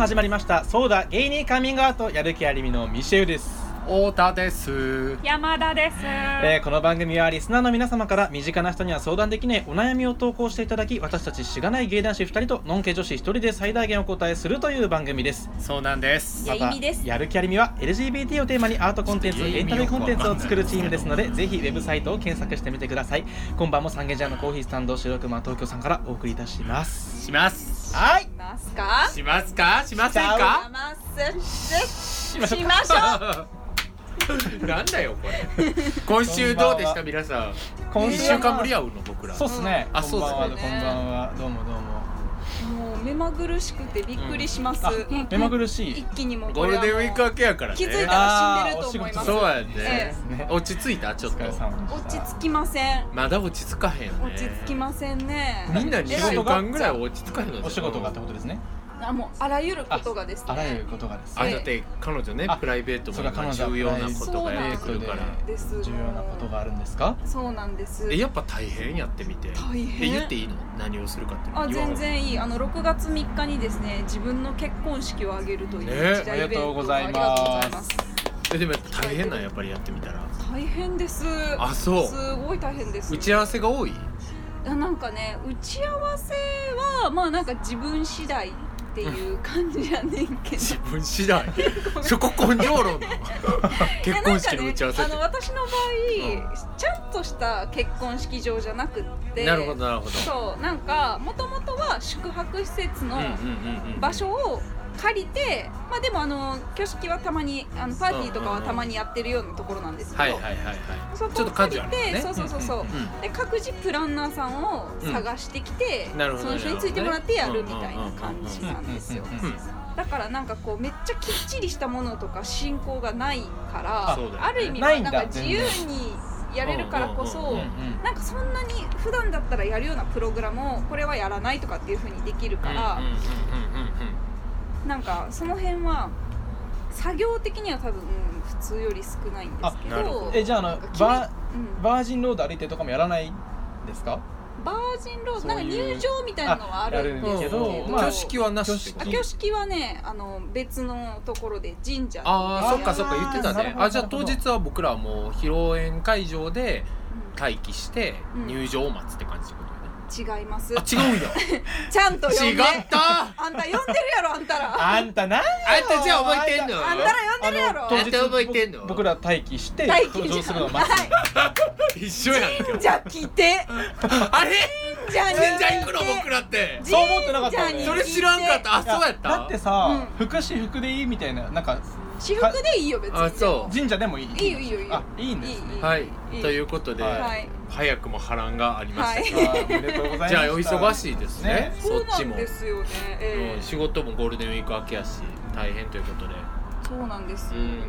始まりました。そうだゲイにカミングアウトやる気ありみのミシェウです、太田です。山田です。えーこの番組はリスナーの皆様から身近な人には相談できないお悩みを投稿していただき私たちしがない芸男子2人とノンケ女子1人で最大限お答えするという番組です。そうなんです。やいみです。やる気ありみは LGBT をテーマにアートコンテンツエンタメコンテンツを作るチームですのでぜひウェブサイトを検索してみてください。今晩も三軒茶屋のコーヒースタンド白熊東京さんからお送りいたします。しますはい。ますか？しますか？しませんしかます。しましょうしましょう。なんだよこれ。今週どうでした？皆さん。一今週は週間ぶり会うの僕ら。そうっすね、あそうっすね。こんばんはこんばんはどうもどうももう目まぐるしくてびっくりします。あ目まぐるしい。一気にもうゴールデンウィーク明けやからね。気づいたら死んでると思います。そうやね、えね落ち着いた？ちょっと。落ち着きません。まだ落ち着かへんよね。落ち着きませんね。みんなえ2週間ぐらい落ち着かへんのお仕事がってことですねあもうあらゆることがですね。あらゆることがですね。あだって彼女ねあプライベートも重要なことがやってくるから。です。重要なことがあるんですか？そうなんです。えやっぱ大変やってみて。大変？え言っていいの？何をするかっていうの。あ全然いい。あの6月3日にですね自分の結婚式を挙げるというね一大イベントありがとうございます。ありがとうございます。えでも大変なんやっぱりやってみたら。大変です。あそう。すごい大変です。打ち合わせが多い？あなんかね打ち合わせはまあなんか自分次第っていう感じやねんけど。自分次第。そこ根性論 結婚式の打ち合わせ。ね、あの私の場合、ちゃんとした結婚式場じゃなくって。なるほどなるほど。そうなんかもともとは宿泊施設のうんうんうんうん。場所を借りて、まあでもあの挙式はたまにあのパーティーとかはたまにやってるようなところなんですけど、はいはいはいはい。そこを借りて、ね。そうそうそう。そう、うんで各自プランナーさんを探してきて、なるほどその人についてもらってやるみたいな感じなんですよ。うんうんだからなんかこうめっちゃきっちりしたものとか進行がないからある意味なはいなんか自由にやれるからこそ、うんうんうんうんなんかそんなに普段だったらやるようなプログラムをこれはやらないとかっていうふうにできるから、なんかその辺は作業的には多分普通より少ないんですけどえじゃああのバーうん。バージンロード歩いてとかもやらないですか？バージンロード？なんか入場みたいなのはあるんですけど挙式はなし挙式はねあの別のところで神社ああそっかそっか言ってたね。あじゃあ当日は僕らはもう披露宴会場でうん。待機してうん。入場を待つって感じってこと？違います。あ違うんだ。ちゃんと呼んで。違った。あんた呼んでるやろあんたら。あんたな。んあんたじゃあ覚えてんの？あんたら呼んでるやろ。あんた覚え？てんの僕ら待機して待機登場するのを待つ。一緒やんけ。じゃあ来て。あれ？じゃあ全然行くの僕らって。そう思ってなかった。それ知らんかった。あそうやった？だってさ服私服でいいみたいななんか私服でいいよ別に。あそう。神社でもいい？いいよいいよ。いいよあいいんですね。いいはいいい。ということで、はい早くも波乱がありました。はい。おめでとうございますじゃあお忙しいですね。そそっちも、んですよね。ええうん。仕事もゴールデンウィーク明けやし大変ということで。そうなんですうん。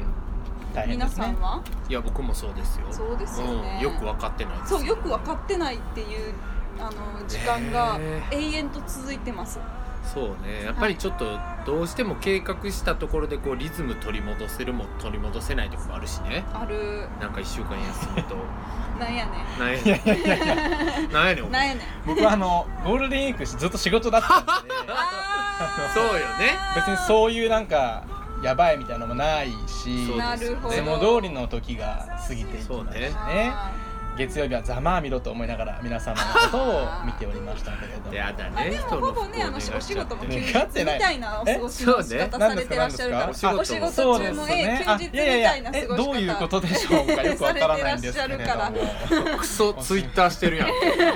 皆大変ですね。さんは？いや僕もそうですよ。そうですよね。うん、よく分かってないです。そうよく分かってないっていうあの時間がね永遠と続いてますそうね。やっぱりちょっとどうしても計画したところでこうリズム取り戻せるも取り戻せないところもあるしね。ある。なんか1週間休むと。なんやねなんやいやいやいやいや。ねんなんやねんやねん。僕はあのゴールデンウィークずっと仕事だったんで。そうよね。別にそういうなんかやばいみたいなのもないし。そうなるほど。いつも通りの時が過ぎていきましたね。あ月曜日はざまあみろと思いながら皆様のことを見ておりましたけれども。やだね人のもほぼねあのお仕事も休日願ってない。みたいなお過ごしの仕方されてらっしゃるから。お仕事中もねあええ休日みたいな過ごし方えどういうことでしょうかよくわからないんですけれどもクソツイッターしてるやん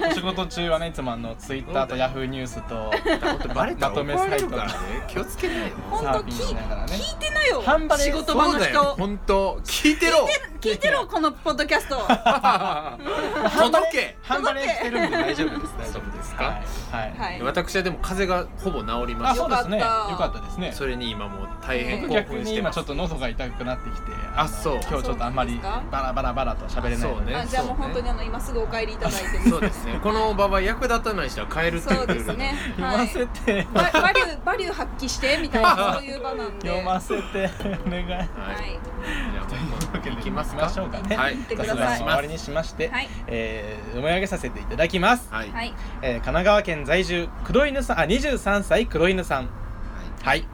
お仕事中はねいつもあのツイッターとヤフーニュースとバレたとめサイトからね。気をつけないよ本当サーフィンしながらね聞いてなよ半端で仕事場の人本当聞いてろ。聞いてろこのポッドキャスト 届け。半端でしてるんで大丈夫です。大丈夫ですか？はい、はい。はい。私はでも風邪がほぼ治りまあしたそうですね。よよかったかったですね。それに今もう大変僕興逆に今奮してます。ちょっと喉が痛くなってきてのあそう。今日ちょっとあんまりバラバラバラと喋れないので。そうね。あじゃあもう本当にあの今すぐお帰りいただいてそうですね。この場は役立たない人は変えるっていうそうですね。読ませて、ババリューバリュー発揮してみたいなそういう場なんで。読ませてお願い。はい。はいじゃあというわけで行きますか？行きましょうかね。はい。行ってく雑ださい。終わりにしまして、はい。えー、読み上げさせていただきます、はい。はい。えー神奈川県在住黒犬さんあ23歳黒犬さん。はい。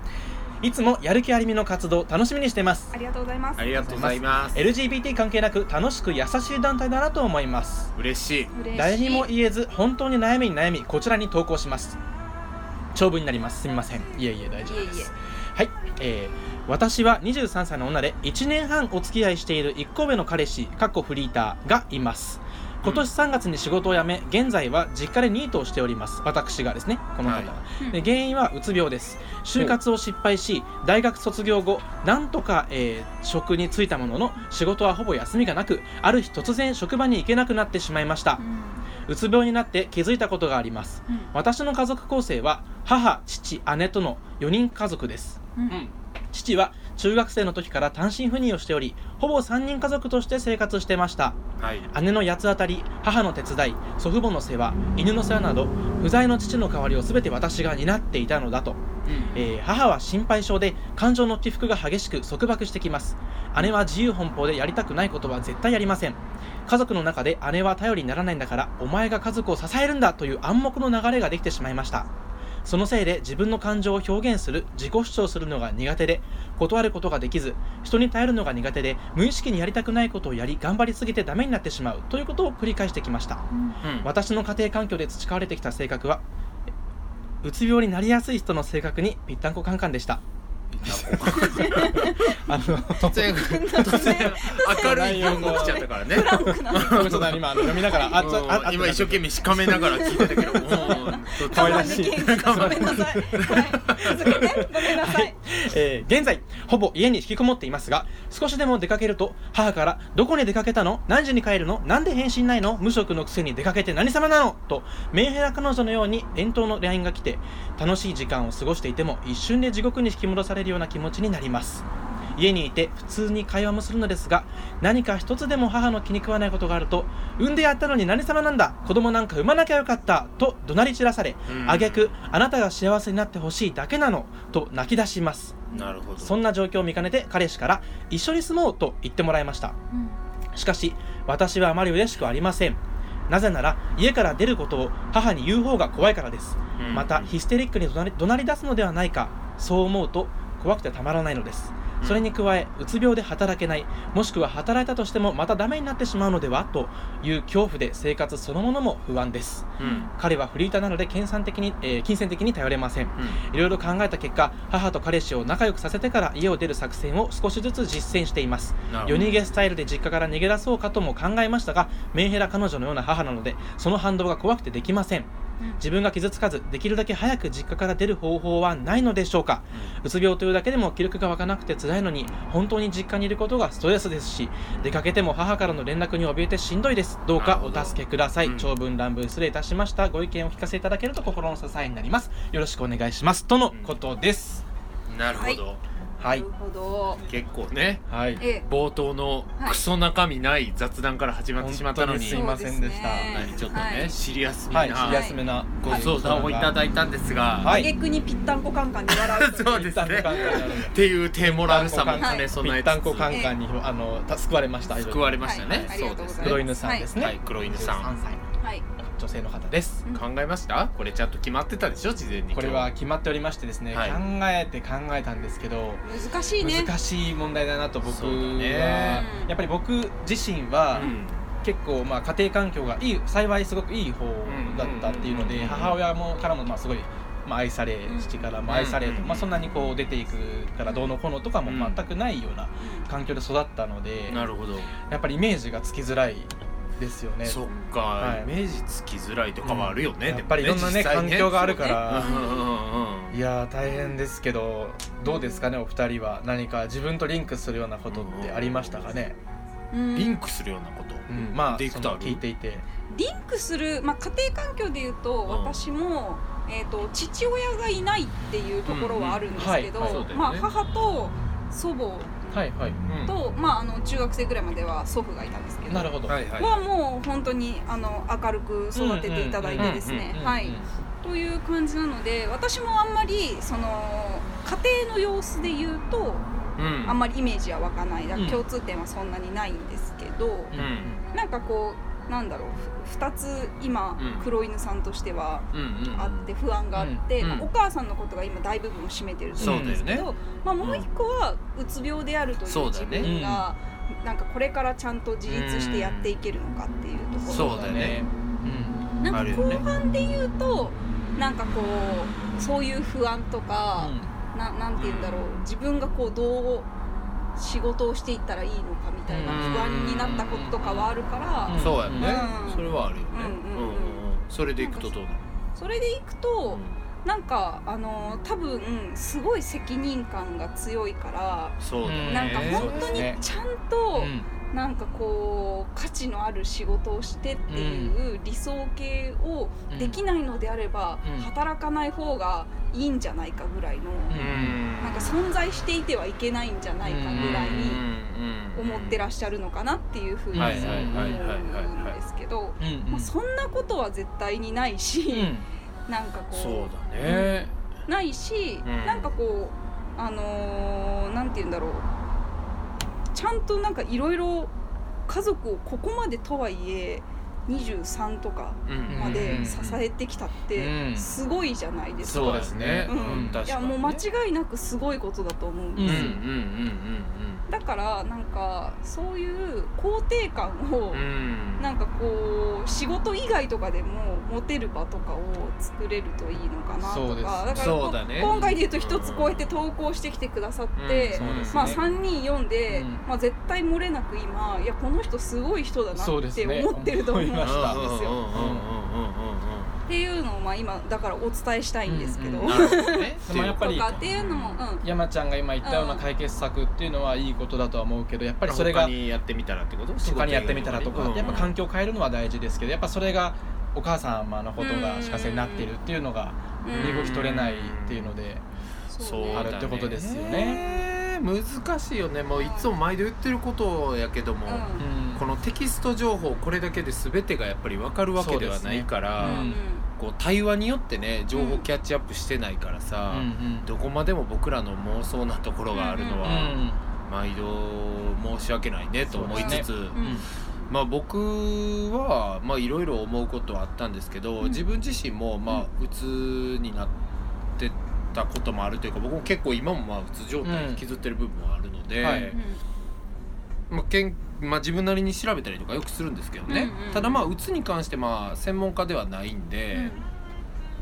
い。つもやる気ありみの活動楽しみにしてます。ありがとうございます。ありがとうございます。LGBT 関係なく楽しく優しい団体だなと思います。嬉しい。嬉しい。誰にも言えず本当に悩みに悩みこちらに投稿します。長文になります。すみません。いえいえ大丈夫です。いえいえはい、えー私は23歳の女で1年半お付き合いしている1個上の彼氏かっこフリーターがいます。今年3月に仕事を辞め現在は実家でニートをしております。私がですねこの方が、い。で原因はうつ病です。就活を失敗し大学卒業後なんとか、えー職に就いたものの仕事はほぼ休みがなくある日突然職場に行けなくなってしまいました。うつ病になって気づいたことがあります。うん。私の家族構成は母父姉との4人家族ですうん。うん父は中学生の時から単身赴任をしておりほぼ3人家族として生活してました。はい。姉の八つ当たり母の手伝い祖父母の世話犬の世話など不在の父の代わりを全て私が担っていたのだと、えー母は心配性で感情の起伏が激しく束縛してきます。姉は自由奔放でやりたくないことは絶対やりません。家族の中で姉は頼りにならないんだからお前が家族を支えるんだという暗黙の流れができてしまいましたそのせいで自分の感情を表現する自己主張するのが苦手で断ることができず人に頼るのが苦手で無意識にやりたくないことをやり頑張りすぎてダメになってしまうということを繰り返してきました。うん。うん。私の家庭環境で培われてきた性格はえうつ病になりやすい人の性格にぴったんこカンカンでしたあの突然突然明るい日本語来ちゃったからね。フランクな。ごめんなさい今あの読みながらあ今一生懸命しかめながら聞いてたけどうん可愛らしいごめんなさいはい。続けてごめんなさい。えー現在ほぼ家に引きこもっていますが少しでも出かけると母から「どこに出かけたの？何時に帰るの？なんで返信ないの無職のくせに出かけて何様なの?」とメンヘラ彼女のように遠投の LINE が来て楽しい時間を過ごしていても一瞬で地獄に引き戻されるような気持ちになります家にいて普通に会話もするのですが何か一つでも母の気に食わないことがあると産んでやったのに何様なんだ子供なんか産まなきゃよかったと怒鳴り散らされうん。挙句あなたが幸せになってほしいだけなのと泣き出します。なるほど。そんな状況を見かねて彼氏から一緒に住もうと言ってもらいました。しかし私はあまり嬉しくありません。なぜなら家から出ることを母に言う方が怖いからです。うん。またヒステリックに怒鳴り怒鳴り出すのではないかそう思うと怖くてたまらないのです。それに加えうつ病で働けないもしくは働いたとしてもまたダメになってしまうのではという恐怖で生活そのものも不安です。うん。彼はフリーターなので金銭的に、えー金銭的に頼れません。いろいろ考えた結果母と彼氏を仲良くさせてから家を出る作戦を少しずつ実践しています。夜逃げスタイルで実家から逃げ出そうかとも考えましたがメンヘラ彼女のような母なのでその反動が怖くてできません自分が傷つかずできるだけ早く実家から出る方法はないのでしょうか？うつ病というだけでも気力が湧かなくて辛いのに本当に実家にいることがストレスですし出かけても母からの連絡に怯えてしんどいです。どうかお助けください、うん。長文乱文失礼いたしました。ご意見をお聞かせいただけると心の支えになります。よろしくお願いします。とのことです、なるほど。はいなるほど。結構ね。はい。え。え冒頭のクソ中身ない雑談から始まってしまったのに。本当にすいませんでした。そうですね。何ちょっとねはい。シリアスはい、なシリアスめなご相談をいただいたんですが。はい。挙句にぴったんこカンカンで笑うそうですね。ぴっていう低モラルさも兼ね備えぴったんこつカンカンにあのた救われましたつ救われましたね。はい。そうですね。黒犬さんですね、はい。黒犬さん。23歳はい女性の方です。うん。考えました？これちゃんと決まってたでしょ？事前にこれは決まっておりましてですね、はい。考えて考えたんですけど難しいね。難しい問題だなと僕は、ね。やっぱり僕自身は、うん。結構まあ家庭環境がいい幸いすごくいい方だったっていうので、うん。母親もからもまあすごい、まあ、愛され父からも愛され、うん。まあ、そんなにこう出ていくからどうのこうのとかもうん。全くないような環境で育ったので、なるほど。やっぱりイメージがつきづらいですよね。そっか、はい。イメージつきづらいとかもあるよね、やっでもぱりいろんなね実際環境があるから、うんうんうんうん。いやー大変ですけどどうですかねお二人は。何か自分とリンクするようなことってありましたかね、うん。リンクするようなこと、うん、まあディレクターその聞いていて。リンクする、まあ、家庭環境でいうと、ん。私も、えー、と父親がいないっていうところはあるんですけど、うん。うんはい。まあ、母と祖母はいはい。うん。と、まあ、あの中学生ぐらいまでは祖父がいたんですけど。なるほど。はいはい。はもう本当にあの明るく育てていただいてですね。はい。という感じなので私もあんまりその家庭の様子で言うとうん。あんまりイメージは湧かない。だからうん。共通点はそんなにないんですけど、うん。なんかこうなんだろうふ2つ今、うん。黒犬さんとしてはうんうんうん。あって不安があって、うんまあお母さんのことが今大部分を占めてると思うんですけど、そうだよまあ、もう一個はうつ病であるという自そうだね。分が、なんかこれからちゃんと自立してやっていけるのかっていうところそうだね。うん。なんか後半で言うとなんかこうそういう不安とか、ななんて言うんだろう自分がこうどう仕事をしていったらいいのかみたいなうん。不安になったこととかはあるから、うん。そうやね。うん。それはあるよね。うんうんうんそれでいくとどうなるそれでいくとなんかあの多分すごい責任感が強いからそうなんか本当にちゃんと、なんかこう価値のある仕事をしてっていう理想形をできないのであれば、うん。働かない方がいいんじゃないかぐらいの、うん。なんか存在していてはいけないんじゃないかぐらいに思ってらっっしゃるのかなっていうふうに思うんですけど、そんなことは絶対にないし、うんなんかこうそうだね。ないし、うん。なんかこうあのーなんて言うんだろう。ちゃんとなんかいろいろ家族をここまでとはいえ23とかうん。まで支うん。えてきたってうん。すごいじゃないですか、そうですね。うん。いやもう間違いなくすごいことだと思うんですよ、うんうんうんだからなんかそういう肯定感を、なんかこう仕事以外とかでも持てる場とかを作れるといいのかなとか。だから今回で言うと一つこうやって投稿してきてくださって、まあ、3人読んで、うん。まあ、絶対漏れなく今いやこの人すごい人だなって思ってると思うんです思いました。よ。うんうんうんうんうんっていうのをまあ今だからお伝えしたいんですけど。うんなるほどね。でもやっぱりっていうのも、うん、山ちゃんが今言ったような解決策っていうのはいいことだとは思うけどやっぱりそれが他にやってみたらってこと？他にやってみたらとかうんやっぱ環境を変えるのは大事ですけどやっぱそれがお母様のことが足かせになっているっていうのが身動き取れないっていうのでそうね。あるってことですよね。難しいよね。もういつも毎度言ってることやけども、うん。うん。このテキスト情報これだけで全てがやっぱり分かるわけではないから、ねこう対話によってね情報キャッチアップしてないからさ、うんどこまでも僕らの妄想なところがあるのうんは、毎度申し訳ないねと思いつつ、そううん。まあ僕はまあいろいろ思うことはあったんですけど、うん。自分自身もまあうつになってたこともあるというか僕も結構今もまあうつ状態うん。引きずってる部分はあるので、はい。まあけんまあ、自分なりに調べたりとかよくするんですけどね、うんうんただまあうつに関してまあ専門家ではないんで、うん。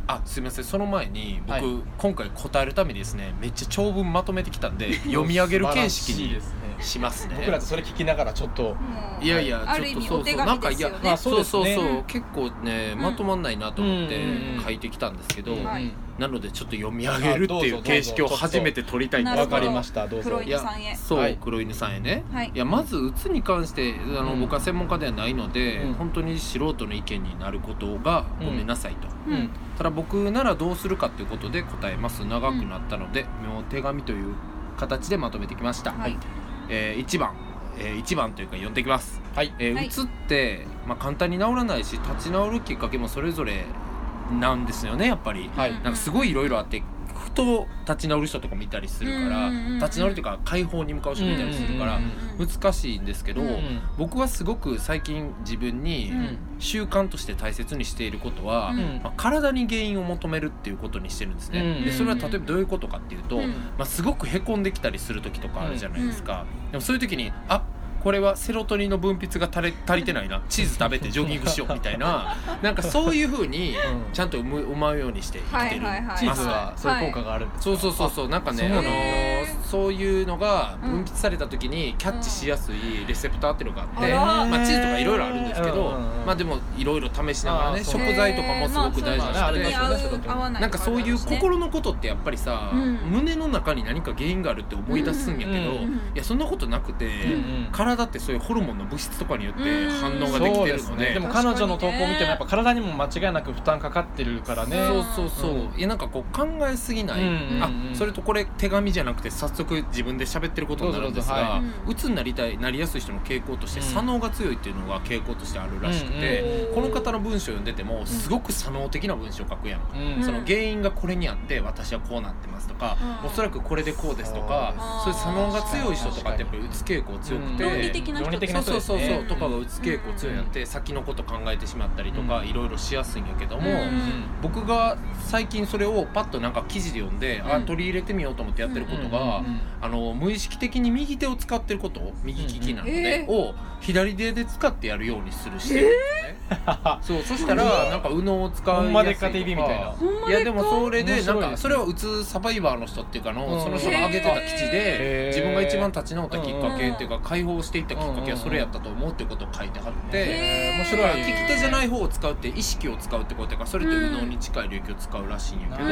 あすいません。その前に僕、はい。今回答えるためにですねめっちゃ長文まとめてきたんで 読み上げる形式にしますね。僕らとそれ聞きながらちょっといやいやちょっとそうそう。なんかいや。まあそうそうそうそう。うん結構ねうんまとまんないなと思ってうん。書いてきたんですけど、はいなのでちょっと読み上げるっていう形式を初めて取りたいわかりました。どうぞ。黒いや犬さんへ。そう、はい。黒犬さんへね、はい。いやまずうつに関してあの、うん。僕は専門家ではないので、うん。本当に素人の意見になることがうん。ごめんなさいと、うん。うんただ僕ならどうするかということで答えます。長くなったので、もう手紙という形でまとめてきました、はい。えー、1番、えー、1番というか読んでいきます。はい。えーはい。うつって、まあ、簡単に治らないし立ち直るきっかけもそれぞれなんですよねやっぱり、はい。うんなんかすごいいろいろあってふと立ち直る人とか見たりするから、立ち直るというか解放に向かう人見たりするから、難しいんですけど、うん。僕はすごく最近自分にうん。習慣として大切にしていることは、うん。まあ、体に原因を求めるっていうことにしてるんですね、うんでそれは例えばどういうことかっていうと、うん。まあ、すごくへこんできたりする時とかあるじゃないですか、でもそういう時にあこれはセロトニンの分泌が足れ足りてないな。チーズ食べてジョギングしようみたいな。なんかそういうふうにうん。ちゃんとうむうまうようにして生きてる、はいはいはいチーズはそういう効果があるんですか？そうそうそうそう。なんかねあのーそういうのがうん分泌された時にキャッチしやすいレセプターっていうのがあって、まあ、チーズとかいろいろあるんですけど、うんうんうん。まあでもいろいろ試しながらね食材とかもすごく大事にして、まあそうに合う合わなんかそういう心心のことってやっぱりさ、うん。胸の中に何か原因があるって思い出すんやけど、いやそんなことなくて、うんうん。体ってそういうホルモンの物質とかによってうん反応ができそうてるので,、ですね。でも彼女の投稿を見てもやっぱ体にも間違いなく負担かかってるからね。そうそうそう、うんいやなんかこう考えすぎない、うんうんうんあそれとこれ手紙じゃなくて早則自分で喋ってることになるんですがはい。鬱になりたいなりやすい人の傾向としてうん。左脳が強いっていうのが傾向としてあるらしくて、うん。この方の文章を読んでてもすごく左脳的な文章を書くやん、うん。その原因がこれにあって私はこうなってますとか、うん。おそらくこれでこうですとかそそうういう左脳が強い人とかってやっぱり鬱傾向強くて、論理的な人論理的なそうそうそうそう、とかが鬱傾向強いんやって、先のこと考えてしまったりとか、うん。いろいろしやすいんやけども、うん。僕が最近それをパッとなんか記事で読んで、あうん。取り入れてみようと思ってやってることが、うんあの無意識的に右手を使ってること右利きなので、を左手で使ってやるようにするしね、そうそしたらなんか右脳を使うほんまでっか TV みたいな。いやでもそれでなんかそれはうつサバイバーの人っていうかの、うん。その人が挙げてた記事へー。で自分が一番立ち直ったきっかけっていうか解放していったきっかけはうんそれやったと思うっていうことを書いてはって。面白い。利き手じゃない方を使うって意識を使うってことやからそれって右脳に近い領域を使うらしいんやけど、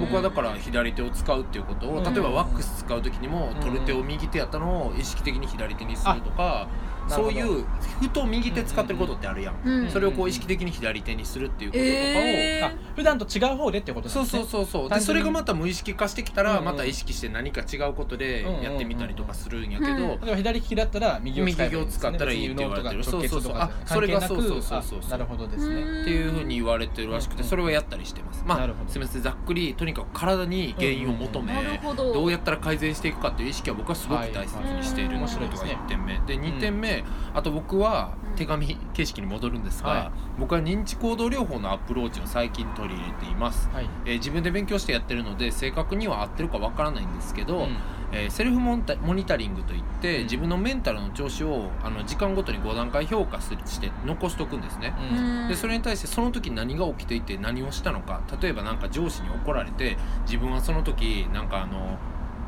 僕はだから左手を使うっていうことをうん例えばワックス使う時にもうん取る手を右手やったのを意識的に左手にするとかあそういうふと右手使ってることってあるやん、うんそれをこう意識的に左手にするっていうこととかを、えー。あ普段と違う方でってことなんそうですね。そうそうそうで単純に。それがまた無意識化してきたらうんまた意識して何か違うことでやってみたりとかするんやけうんど例えば左利きだったら右を使ね。右を使ったらいいって言われてる。そうそうそう。あそれがそうそうそうそうあなるほどですね。っていうふうに言われてるらしくてうんそれをやったりしてます。まあすみませんざっくりとにかく体に原因を求めなるほど。どうやったら改善していくかっていう意識は僕はすごく大切にしているっていうことが1点目で2点目あと僕は手紙形式に戻るんですはい。が僕は認知行動療法のアプローチを最近取り入れています。はい。えー自分で勉強してやってるので正確には合ってるかわからないんですけど、うん。えーセルフモンタモニタリングといって、うん。自分のメンタルの調子をあの時間ごとに5段階評価するして残しておくんですね。うん。でそれに対してその時何が起きていて何をしたのか。例えばなんか上司に怒られて自分はその時なんかあの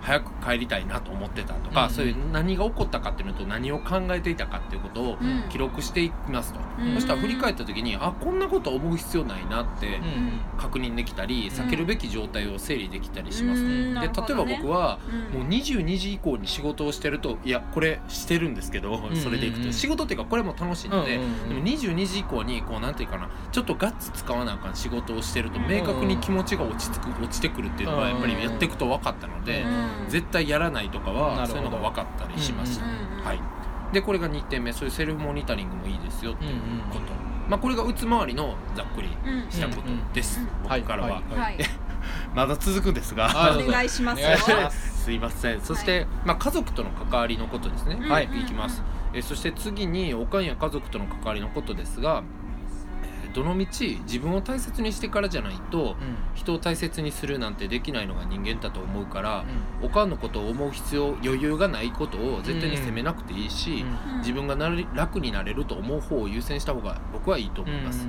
早く帰りたいなと思ってたとか、うんそういう何が起こったかっていうのと何を考えていたかっていうことをうん。記録していきますと、うん。そしたら振り返った時にあこんなこと思う必要ないなってうん。確認できたり避けるべき状態を整理できたりします、うん。なで例えば僕はうん。もう22時以降に仕事をしてるといやこれしてるんですけど、んそれでいくと。仕事っていうかこれも楽しいので、うんうんうん。でも22時以降にこうなんていうかなちょっとガッツ使わなあかん仕事をしてるとうん明確に気持ちが落ち着く落ちてくるっていうのはやっぱりやっていくと分かったので、うん絶対やらないとかなはそういうのが分かったりしました、うんうん。はい。でこれが2点目そういうセルフモニタリングもいいですよっていうこと、うんまあこれがうつ周りのざっくりうんしたことです、うん僕からは、はいはい まだ続くんですが、お願いします。よお願いします。すいません。そして、まあ、家族との関わりのことですね、うんはいうん。いきます、えーそして次におかんや家族との関わりのことですが、えーどのみち自分を大切にしてからじゃないと人を大切にするなんてできないのが人間だと思うから、おかんのことを思う必要余裕がないことを絶対に責めなくていいし、うん。自分がなり楽になれると思う方を優先した方が僕はいいと思います、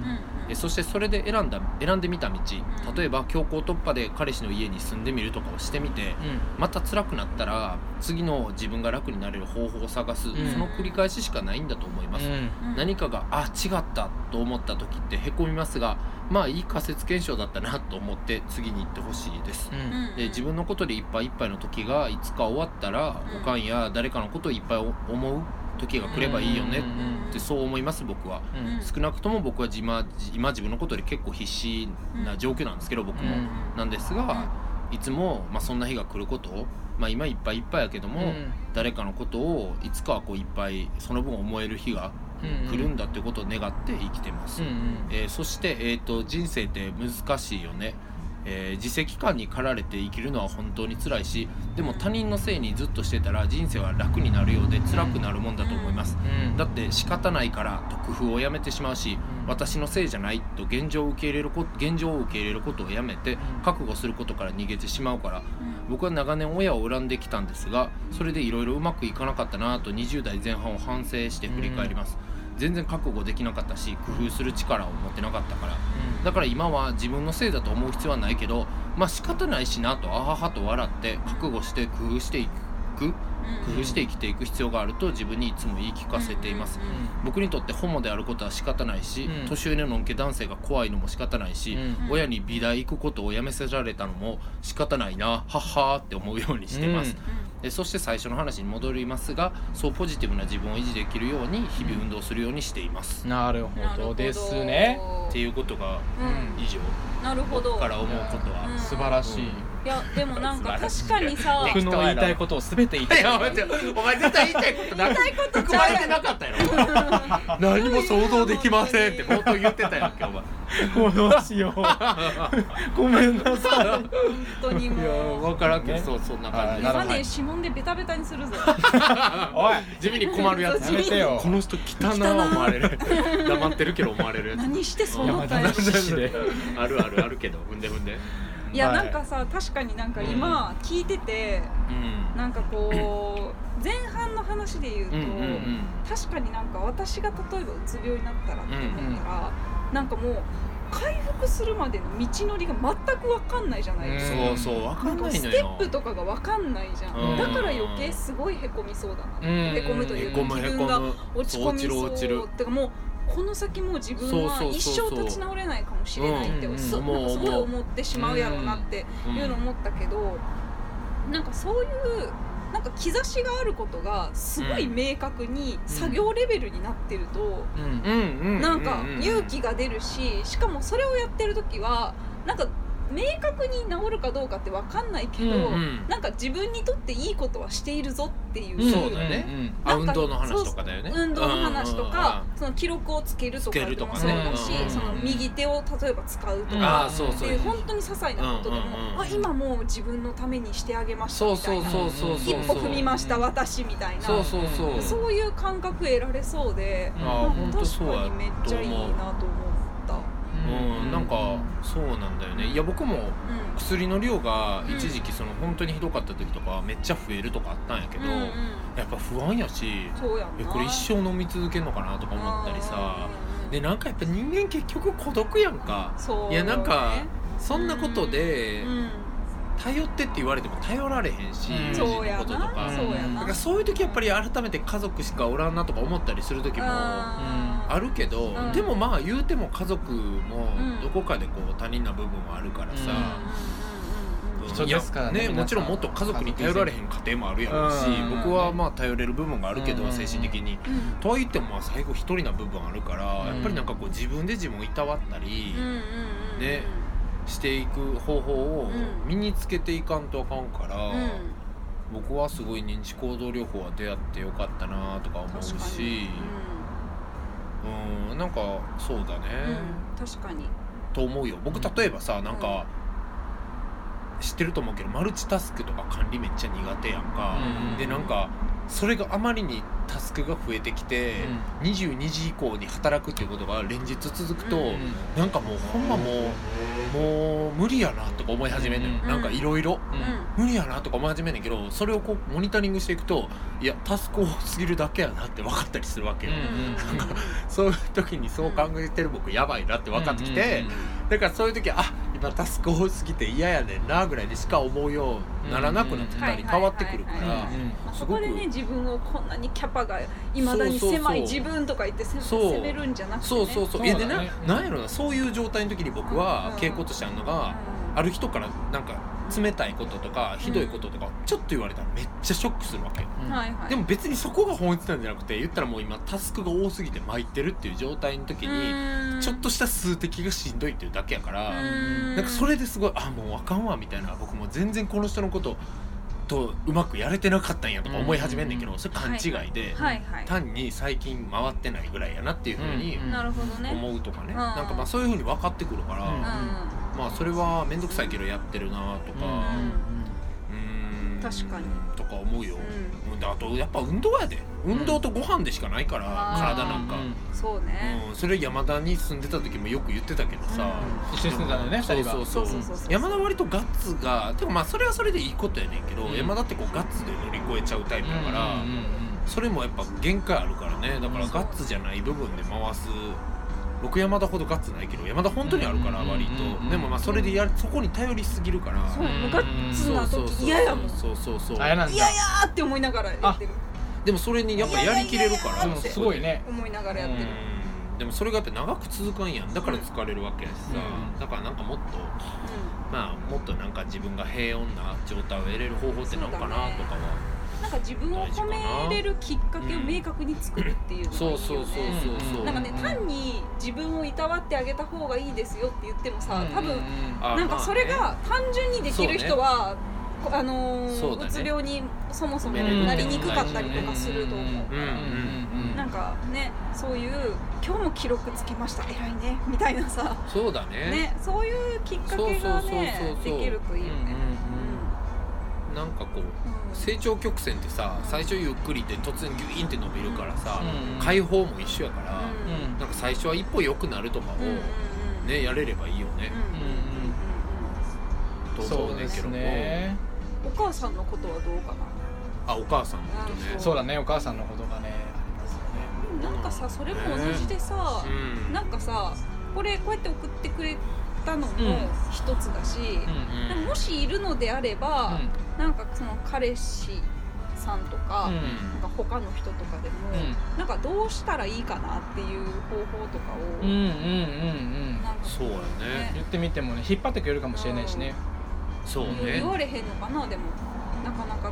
えそしてそれで選んだ選んでみた道。例えば強行突破で彼氏の家に住んでみるとかをしてみてまた辛くなったら次の自分が楽になれる方法を探す、ん。その繰り返ししかないんだと思います、うん。何かがあ違ったと思った時ってへこみますがまあいい仮説検証だったなと思って次に行ってほしいです、うん。で自分のことでいっぱいいっぱいの時がいつか終わったら、うん。おかんや誰かのことをいっぱい思う時が来ればいいよねうん。ってそう思います僕は。うん。うん少なくとも僕は今今自分のことで結構必死な状況なんですけど僕も、うん。なんですが、いつも、まあ、そんな日が来ることを、まあ、今いっぱいいっぱいやけども、うん。誰かのことをいつかはこういっぱいその分思える日が来るんだってことを願って生きてます、うんうん。えーそして、えー、と人生って難しいよね、えー自責感に駆られて生きるのは本当に辛いしでも他人のせいにずっとしてたら人生は楽になるようで辛くなるもんだと思います、うんだって仕方ないからと工夫をやめてしまうし、うん。私のせいじゃないと現状を受け入れるこ現状を受け入れることをやめてん。覚悟することから逃げてしまうから僕は長年親を恨んできたんですがそれでいろいろうまくいかなかったなと20代前半を反省して振り返ります、全然覚悟できなかったし工夫する力を持ってなかったから。だから今は自分のせいだと思う必要はないけどまあ仕方ないしなとあははと笑って覚悟して工夫していく工夫して生きていく必要があると自分にいつも言い聞かせています。僕にとってホモであることは仕方ないし、うん。年上ののんけ男性が怖いのも仕方ないし、うん。親に美大行くことをやめせられたのも仕方ないなはっはーって思うようにしてます、でそして最初の話に戻りますがそうポジティブな自分を維持できるように日々運動するようにしています、なるほど。ですね。っていうことがうん以上。なるほど。僕から思うことは、うん。素晴らしい。うんいやでもなんか確かにさ。僕の言いたいことを全て言いたいいや待ってお前絶対言いたいことな言いたいこと含まれてなかったやろ。何も想像できませんって冒頭言ってたやんけお前。も うどうしよう。ごめんなさい。本当にいやもう分からんけどね。そうそんな感じ。指紋でベタベタにするぞ。おい。地味に困るやつやめてよ。この人汚な思われる。黙ってるけど思われるやつ。何してそう思ったあるあるあるけど。踏んで踏んでいやはい。なんかさ確かになんか今聞いててうん。なんかこう 前半の話で言うと、うんうんうん。確かになんか私が例えばうつ病になったらって思ったら、なんかもう回復するまでの道のりが全く分かんないじゃないですか、うん。そうそう分かなんんないステップとかが分かんないじゃん、うん。だから余計すごいへこみそうだな、うん。へこむというかへこむ。へ気分が落ち込みそう落ちる落ちるってかもうこの先もう自分は一生立ち直れないかもしれないって、すごい思ってしまうやろうなっていうのを思ったけど、なんかそういうなんか兆しがあることがすごい明確に作業レベルになってると、なんか勇気が出るししかもそれをやってる時はなんか明確に治るかどうかって分かんないけど、うんうん。なんか自分にとっていいことはしているぞっていう、うんそうだね。ん。あなんか運動の話とかだよね。運動の話とか、その記録をつけるとかもそうだし、その右手を例えば使うとうんか、っていう本当に些細なことでも、うんうんうんあ今もう自分のためにしてあげましたみたいな一歩踏みました私みたいなそういう感覚得られそうで、うん。なんかあ本当確かにめっちゃいいなと思った。うん。なんかそうなんだよね。いや僕もう薬の量がうん一時期その本当にひどかった時とかめっちゃ増えるとかあったんやけど、んうんうん。やっぱ不安やしそうやんな。えこれ一生飲み続けんのかなとか思ったりさ。うんうんうん。でなんかやっぱ人間結局孤独やんか。そうよね。いやなんかそんなことでうん頼ってって言われても頼られへんしうん。こととか。な。そうやな。だからそういう時やっぱり改めて家族しかおらんなとか思ったりする時もあるけど、うん。でもまあ言うても家族もうん。どこかでこう他人な部分はあるからさ、うん。うん。うんうんうん人ですからねもちろんもっと家族に頼られへん家庭もあるやろうし、うん。僕はまあ頼れる部分があるけど、うん。精神的に。うん。とは言ってもまあ最後一人な部分あるから、うんやっぱりなんかこう自分で自分をいたわったりねしていく方法をうん。身につけていかんとあかんから、うん。僕はすごい認知行動療法は出会ってよかったなとか思うしに。うん。なんかそうだね、うん確かに。と思うよ。僕例えばさなんか、知ってると思うけどマルチタスクとか管理めっちゃ苦手やんか、うん。でなんかそれがあまりにタスクが増えてきて、22時以降に働くっていうことが連日続くと、うん。なんかもうほんまもうもう無理やなとか思い始めんのよ、うん。なんかいろいろうん。無理やなとか思い始めんねんけどそれをこうモニタリングしていくといやタスク多すぎるだけやなって分かったりするわけよ、うんなんかそういう時にそう考えてる僕やばいなって分かってきて、だからそういう時はあ今タスク多すぎて嫌やねんなぐらいでしか思うようならなくなってたりうん変わってくるかはいらそこでね自分をこんなにキャパがいまだに狭い自分とか言ってせそう。責めるんじゃなくてね。そうそうそう。えでななんやろなそういう状態の時に僕はうん傾向としてあるのがある人からなんか冷たいこととかひどいこととかちょっと言われたらめっちゃショックするわけよ。うん。はいはい。でも別にそこが本質なんじゃなくて言ったらもう今タスクが多すぎて巻いてるっていう状態の時にちょっとした数的がしんどいっていうだけやからなんかそれですごいあもうあかんわみたいな僕も全然この人のこととうまくやれてなかったんやとか思い始めんねんけどそれ勘違いで単に最近回ってないぐらいやなっていうふうにうん。なるほどね。思うとかね。ん。なんかまあそういうふうに分かってくるからうんまあそれは面倒くさいけどやってるなとかうーん。確かに。とか思うよ。うん。あとやっぱ運動やで。運動とご飯でしかないからうん体なんか。そうね。うん。それ山田に住んでた時もよく言ってたけどさ。一緒に住んでたんだよねそう二人が。そうそう山田割とガッツがでもまあそれはそれでいいことやねんけど、うん。山田ってこうガッツで乗り越えちゃうタイプだから、うんうんうんそれもやっぱ限界あるからね。だからうんガッツじゃない部分で回す僕山田ほどガッツないけど山田本当にあるからうん割と、でもまあそれでやるそこに頼りすぎるから。そうガッツな時嫌やもん。そうそうそう。あれなんだ。嫌やーって思いながらやってる。でもそれにやっぱやりきれるから。いやいやいやいやでもすごいね。思いながらやってる。うん。でもそれがやっぱ長く続かんやん。だから疲れるわけやしさ、うんだからなんかもっとまあもっとなんか自分が平穏な状態を得れる方法ってなんかなとかはなんか自分を褒めれるきっかけを明確に作るっていうのがいいよね、そうそうそうそうなんかねうん単に自分をいたわってあげた方がいいですよって言ってもさ多分あなんかそれが単純にできる人は、こあのーね。うつ病にそもそもうんなりにくかったりとかすると思う。なんかねそういう「今日も記録つきました。偉いね」みたいなさ、そうだね。ね、そういうきっかけがねできるといいよね。なんかこううん。成長曲線ってさ最初ゆっくりで突然ギュインって伸びるからさうん解放も一緒やからなんか最初は一歩良くなるとかをねやれればいいよね。うんうんと思そうですねんけどねうんお母さんのことはどうかな？あお母さんのことね。うん。そうだねお母さんのことがねありますよね。なんかさそれも同じでさ、うん。なんかさこれこうやって送ってくれたのもうん一つだし、うんもしいるのであれば、なんかその彼氏さんとか,、うん。なんか他の人とかでも、うん。なんかどうしたらいいかなっていう方法とかを、うんうんうんうんなんかこそうやね。言ってみてもね引っ張ってくれるかもしれないしね。そうね。言われへんのかなでもなかなか、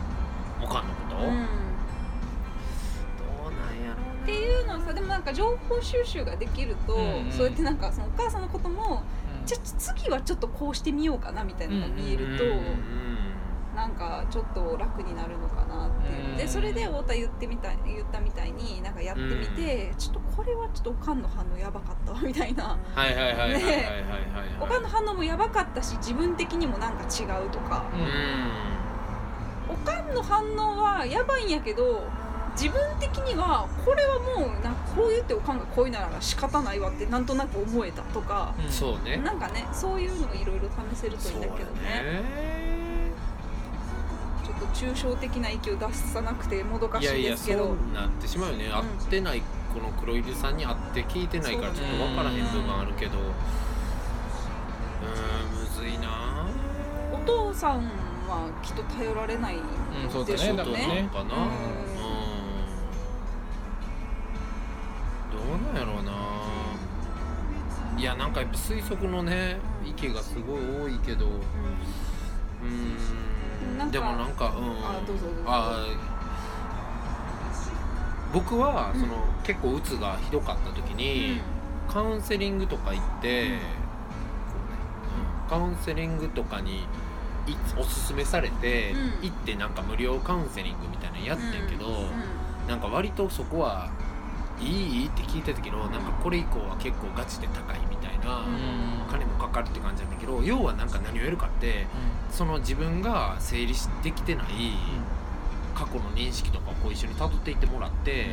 おかんのこと？どううん、なんやろっていうのはさでもなんか情報収集ができると、うんうん。そうやってなんかそのお母さんのこともうんじゃ次はちょっとこうしてみようかなみたいなのが見えると、なんかちょっと楽になるのかなっていう、でそれで太田言ってみた言ったみたいになんかやってみて、ちょっとこれはちょっとおかんの反応やばかったわみたいな。おかんの反応もやばかったし自分的にもなんか違うとか、おかんの反応はやばいんやけど自分的にはこれはもうなんかこう言っておかんがこういうなら仕方ないわってなんとなく思えたとか、うん。そうね。なんかねそういうのをいろいろ試せるといいんだけどね。ちょっと抽象的な域を出さなくてもどかしいいやいやですけどそうなってしまうよね、会ってないこの黒犬さんに会って聞いてないからちょっと分からへん部分あるけど。うーんむずいな。お父さんはきっと頼られないうんそうだね。でしょうだからどうなね。のかな。ううんやなんかやっぱ推測のね意見がすごい多いけど。うん。でもなんかうん。あどうぞどうぞ。あ僕はうん。その、結構うつがひどかった時うん。に、カウンセリングとか行って、カウンセリングとかにいおすすめされて、うん。行ってなんか無料カウンセリングみたいなのやってんけど、なんか割とそこはいい？って聞いてたけどなんかこれ以降は結構ガチで高いみたいな、うん。お金もかかるって感じなんだけど要はなんか何をやるかってその自分が整理できてない過去の認識とかをこう一緒に辿っていってもらって、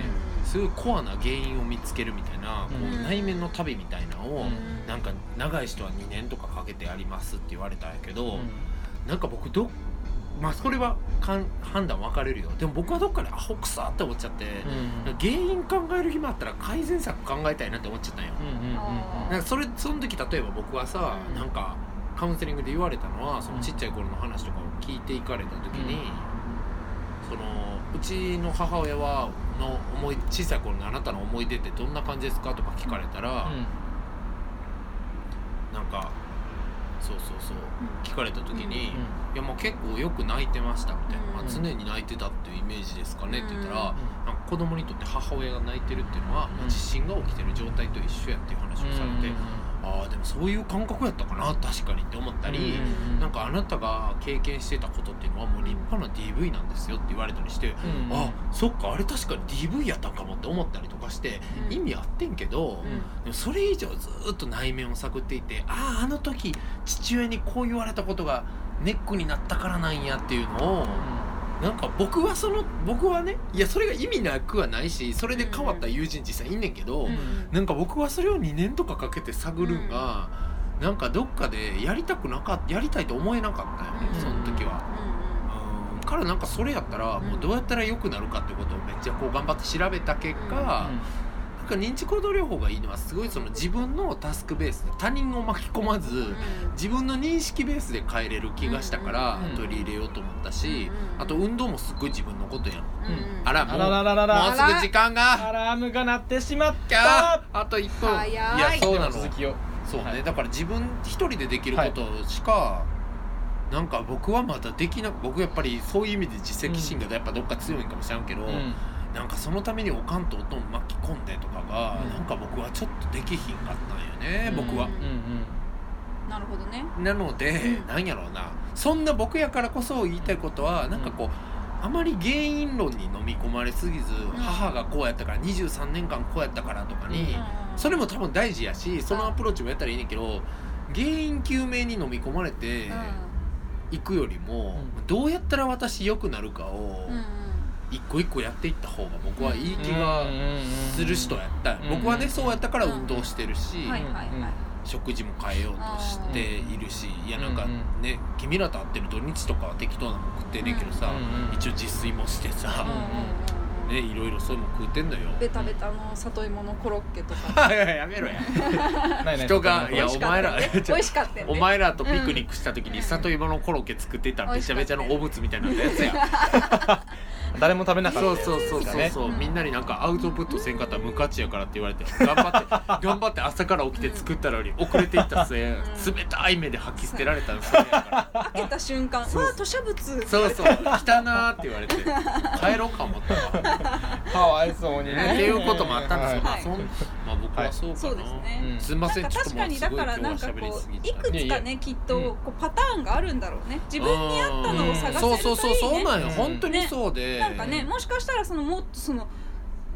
すごいコアな原因を見つけるみたいな、こうん。う内面の旅みたいなのを、うん。なんか長い人は2年とかかけてやりますって言われたんやけど、うん。なんか僕どまあそれはかん判断分かれるよ。でも僕はどっかでアホくさって思っちゃって、うん原因考える暇あったら改善策考えたいなって思っちゃったんよ、うんうんうん。なんかそれその時例えば僕はさ、うん。なんかカウンセリングで言われたのはそのちっちゃい頃の話とかを聞いていかれた時に、うん。そのうちの母親はの思い小さい頃のあなたの思い出ってどんな感じですかとか聞かれたら、なんかそうそうそう。聞かれた時に、いやもう結構よく泣いてましたみたいな、うん。まあ、常に泣いてたっていうイメージですかねって言ったら、うん。なんか子供にとって母親が泣いてるっていうのは、まあうん。地震が起きてる状態と一緒やっていう話をされて、ああでもそういう感覚やったかな確かにって思ったり、なんかあなたが経験してたことっていうのはもう立派な DV なんですよって言われたりして、うんあそっかあれ確かに DV やったんかもって思ったりとかして、うん。意味あってんけど、でもそれ以上ずっと内面を探っていてあああの時父親にこう言われたことがネックになったからなんやっていうのをなんか僕はその僕はねいやそれが意味なくはないしそれで変わった友人実際いんねんけど、うん。なんか僕はそれを2年とかかけて探るんが、なんかどっかでやりたくなかやりたいと思えなかったよね、うん。その時は。うん。からなんかそれやったらもうどうやったら良くなるかってことをめっちゃこう頑張って調べた結果、か認知行動療法がいいのはすごいその自分のタスクベースで他人を巻き込まず、自分の認識ベースで変えれる気がしたからうん取り入れようと思ったし、うんあと運動もすっごい自分のことやん、うんあらもうあらららららもうすぐ時間が。アラームが鳴ってしまった。ー。あと1分早い。やそうなの。続きを。そうね、はい。だから自分一人でできることしかなんか僕はまだできな僕やっぱりそういう意味で自責心がやっぱどっか強いんかもしれんけど、うんなんかそのためにおかんとおとん巻き込んでとかが、うん。なんか僕はちょっとできひんかったんよね、うん。僕は。う。うんうん。なるほどね。なので、うん。なんやろうな。そんな僕やからこそ言いたいことはなんかこう、あまり原因論に飲み込まれすぎず、母がこうやったから23年間こうやったからとかに、それも多分大事やしそのアプローチもやったらいいねんけど原因究明に飲み込まれていくよりも、うん。どうやったら私良くなるかをうんうん一個一個やっていった方が僕はいい気がする人やった、うん僕はねそうやったから運動してるし、はいはいはい。食事も変えようとしているしい。やなんかね君らと会ってる土日とかは適当なもん食ってんねんけどさ、一応自炊もしてさ、ねいろいろそういうの食うてんのよ。ベタベタの里芋のコロッケとか。いややめろや。人がいやお前ら美味しかったよね。お前らとピクニックした時に里芋のコロッケ作ってたらべちゃべちゃのお物みたいなやつや 誰も食べなかった。そうそうそうそうそう、うんみんなになんかアウトプットせんかったら無価値やからって言われて。頑張って 頑張って朝から起きて作ったのに遅れていった末、ん。冷たい目で吐き捨てられたのそれやから。開けた瞬間そうわあ吐砂物。そうそう。来たなーって言われて。帰ろうか思ったわ。かわいそうにっていうこともあったんですよ、まあはいまあ僕はそうかな、そうですね。うん。すいません。ちょっともう確かにだすごい今日はからなんかこすぎた。ういくつかねきっとこうパターンがあるんだろうね。自分に合ったのを探せるといいね。そうそうそう。そうなんよ、うん本当にそうで、なんかねもしかしたらそのもっとその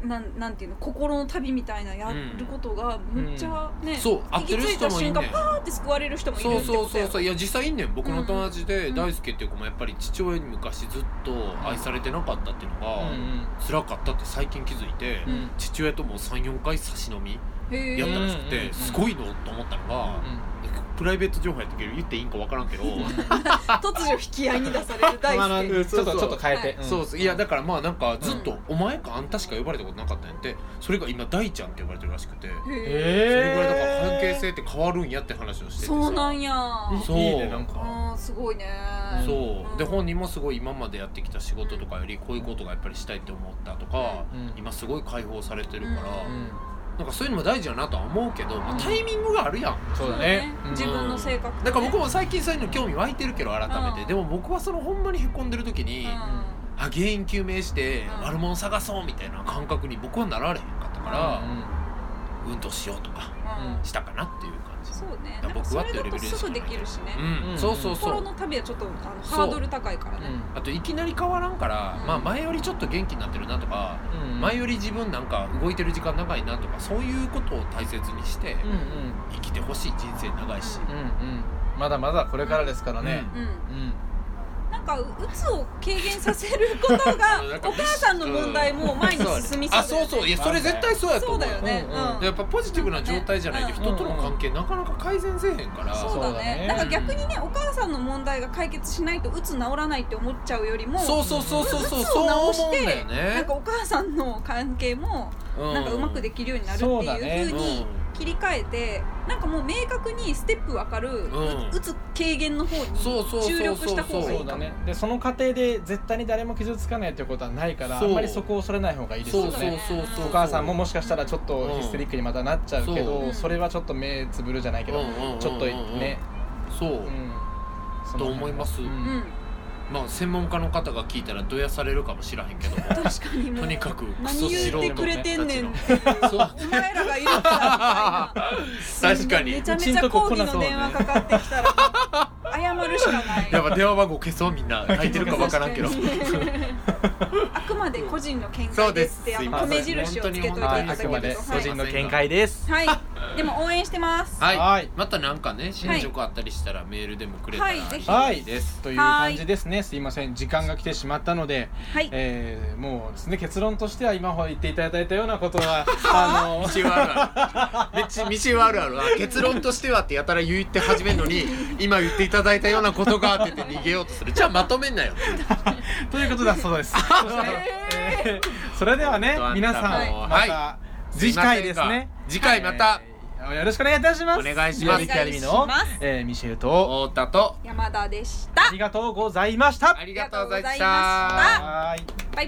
なんなんていうの心の旅みたいなやることがむっちゃね、そう合ってる人もいんねん。瞬間パーって救われる人もいるそうそうそうそう。いや実際いんねん。僕の友達でうん。大輔っていう子もやっぱり父親に昔ずっと愛されてなかったっていうのが辛かったって最近気づいて、うん。父親ともう34回差し飲みやったらしくて、うん。すごいのと思ったのが、プライベート情報やったけ？ど言っていいんか分からんけど、突如引き合いに出される大輔ちょっとちょっと変えて、はい。そうそう。いやだからまあなんかずっとうん「お前かあんたしか呼ばれたことなかったんやって。それが今大ちゃんって呼ばれてるらしくて、へえそえれぐらいだから関係性って変わるんやって話をしててさ。そうなんや。そう。いいねなんか。すごいね。そう。でん。本人もすごい今までやってきた仕事とかよりこういうことがやっぱりしたいって思ったとか、うん。今すごい解放されてるから、うんなんかそういうのも大事だなとは思うけど、まあ、タイミングがあるやん、そうだね。うん。自分の性格とね。だから僕も最近そういうの興味湧いてるけど改めて、うん。でも僕はそのほんまにへこんでる時に、うん。あ原因究明してうん。悪者探そうみたいな感覚に僕はなられへんかったから、運動しようとかうん。したかなっていう感じそうねだから僕はなんかそれだとっていうレベルすぐできるしね。うん、うん。そうそうそう。心の旅はちょっとあのハードル高いからね。あといきなり変わらんから、う。んまあ前よりちょっと元気になってるなとか、う。ん前より自分なんか動いてる時間長いなとかそう。いう。ことを大切にしてう。んう。ん生きてほしい人生長いし、う。んう。んまだまだこれからですからねう。んう。んなんかうつを軽減させることが お母さんの問題も前に進みそうあそうそう。いやそれ絶対そうやと思う。そうだよね。うんうん。うん。やっぱポジティブな状態じゃないと人との関係なかなか改善せえへんから。そうだそうだね。ねなんか逆にねお母さんの問題が解決しないとうつ治らないって思っちゃうよりもそうそうそうそうそう。そうを治し思うんだよてなんねかお母さんの関係もなんかうまくできるようになるってそうだね。いう風に切り替えてなんかもう明確にステップ分かるううん。うつ軽減の方に注力した方がいいそうだね。でその過程で絶対に誰も傷つかないということはないからあそう。んまりそこを恐れない方がいいですそうよねそうそうそう。お母さんももしかしたらちょっとヒステリックにまたなっちゃうけそう。どそれはちょっと目つぶるじゃないけどうんうんうんうんちょっとね。そう、うん。そのと思います。ううんんまあ専門家の方が聞いたらどやされるかもしらへんけども。確かに。とにかくクソ何言ってくれてんねん。ってそう。お前らがいるから確かに。めちゃめちゃ抗議の電話かかってきたら謝るしかない。やっぱ電話番号消そうみんな。書いてるか分からんけど。あくまで個人の見解そうでですすってあの米印をつけといていただけると。はいあくまで個人の見解です。はい、でも応援してます。はい、はい。またなんかね進捗あったりしたらメールでもくれたらいはいぜひ。はい。い。ですという感じですね。すいません。時間が来てしまったのではい、えーもうですね結論としては今ほど言っていただいたようなことは あの道はあるある。めっちゃ道はあるある。わ結論としてはってやたら言って始めるのに今言っていただいたようなことがって言って逃げようとする。じゃあまとめんなよ。ということだそうです。えー。それではねはい皆さんはい。また次回ですね。次回また。えーよろしくお願いいたします。お願いしますリアルアカデミーのえーミシェルと太田と山田でしたありがとうございました。ありがとうございました。バイバイ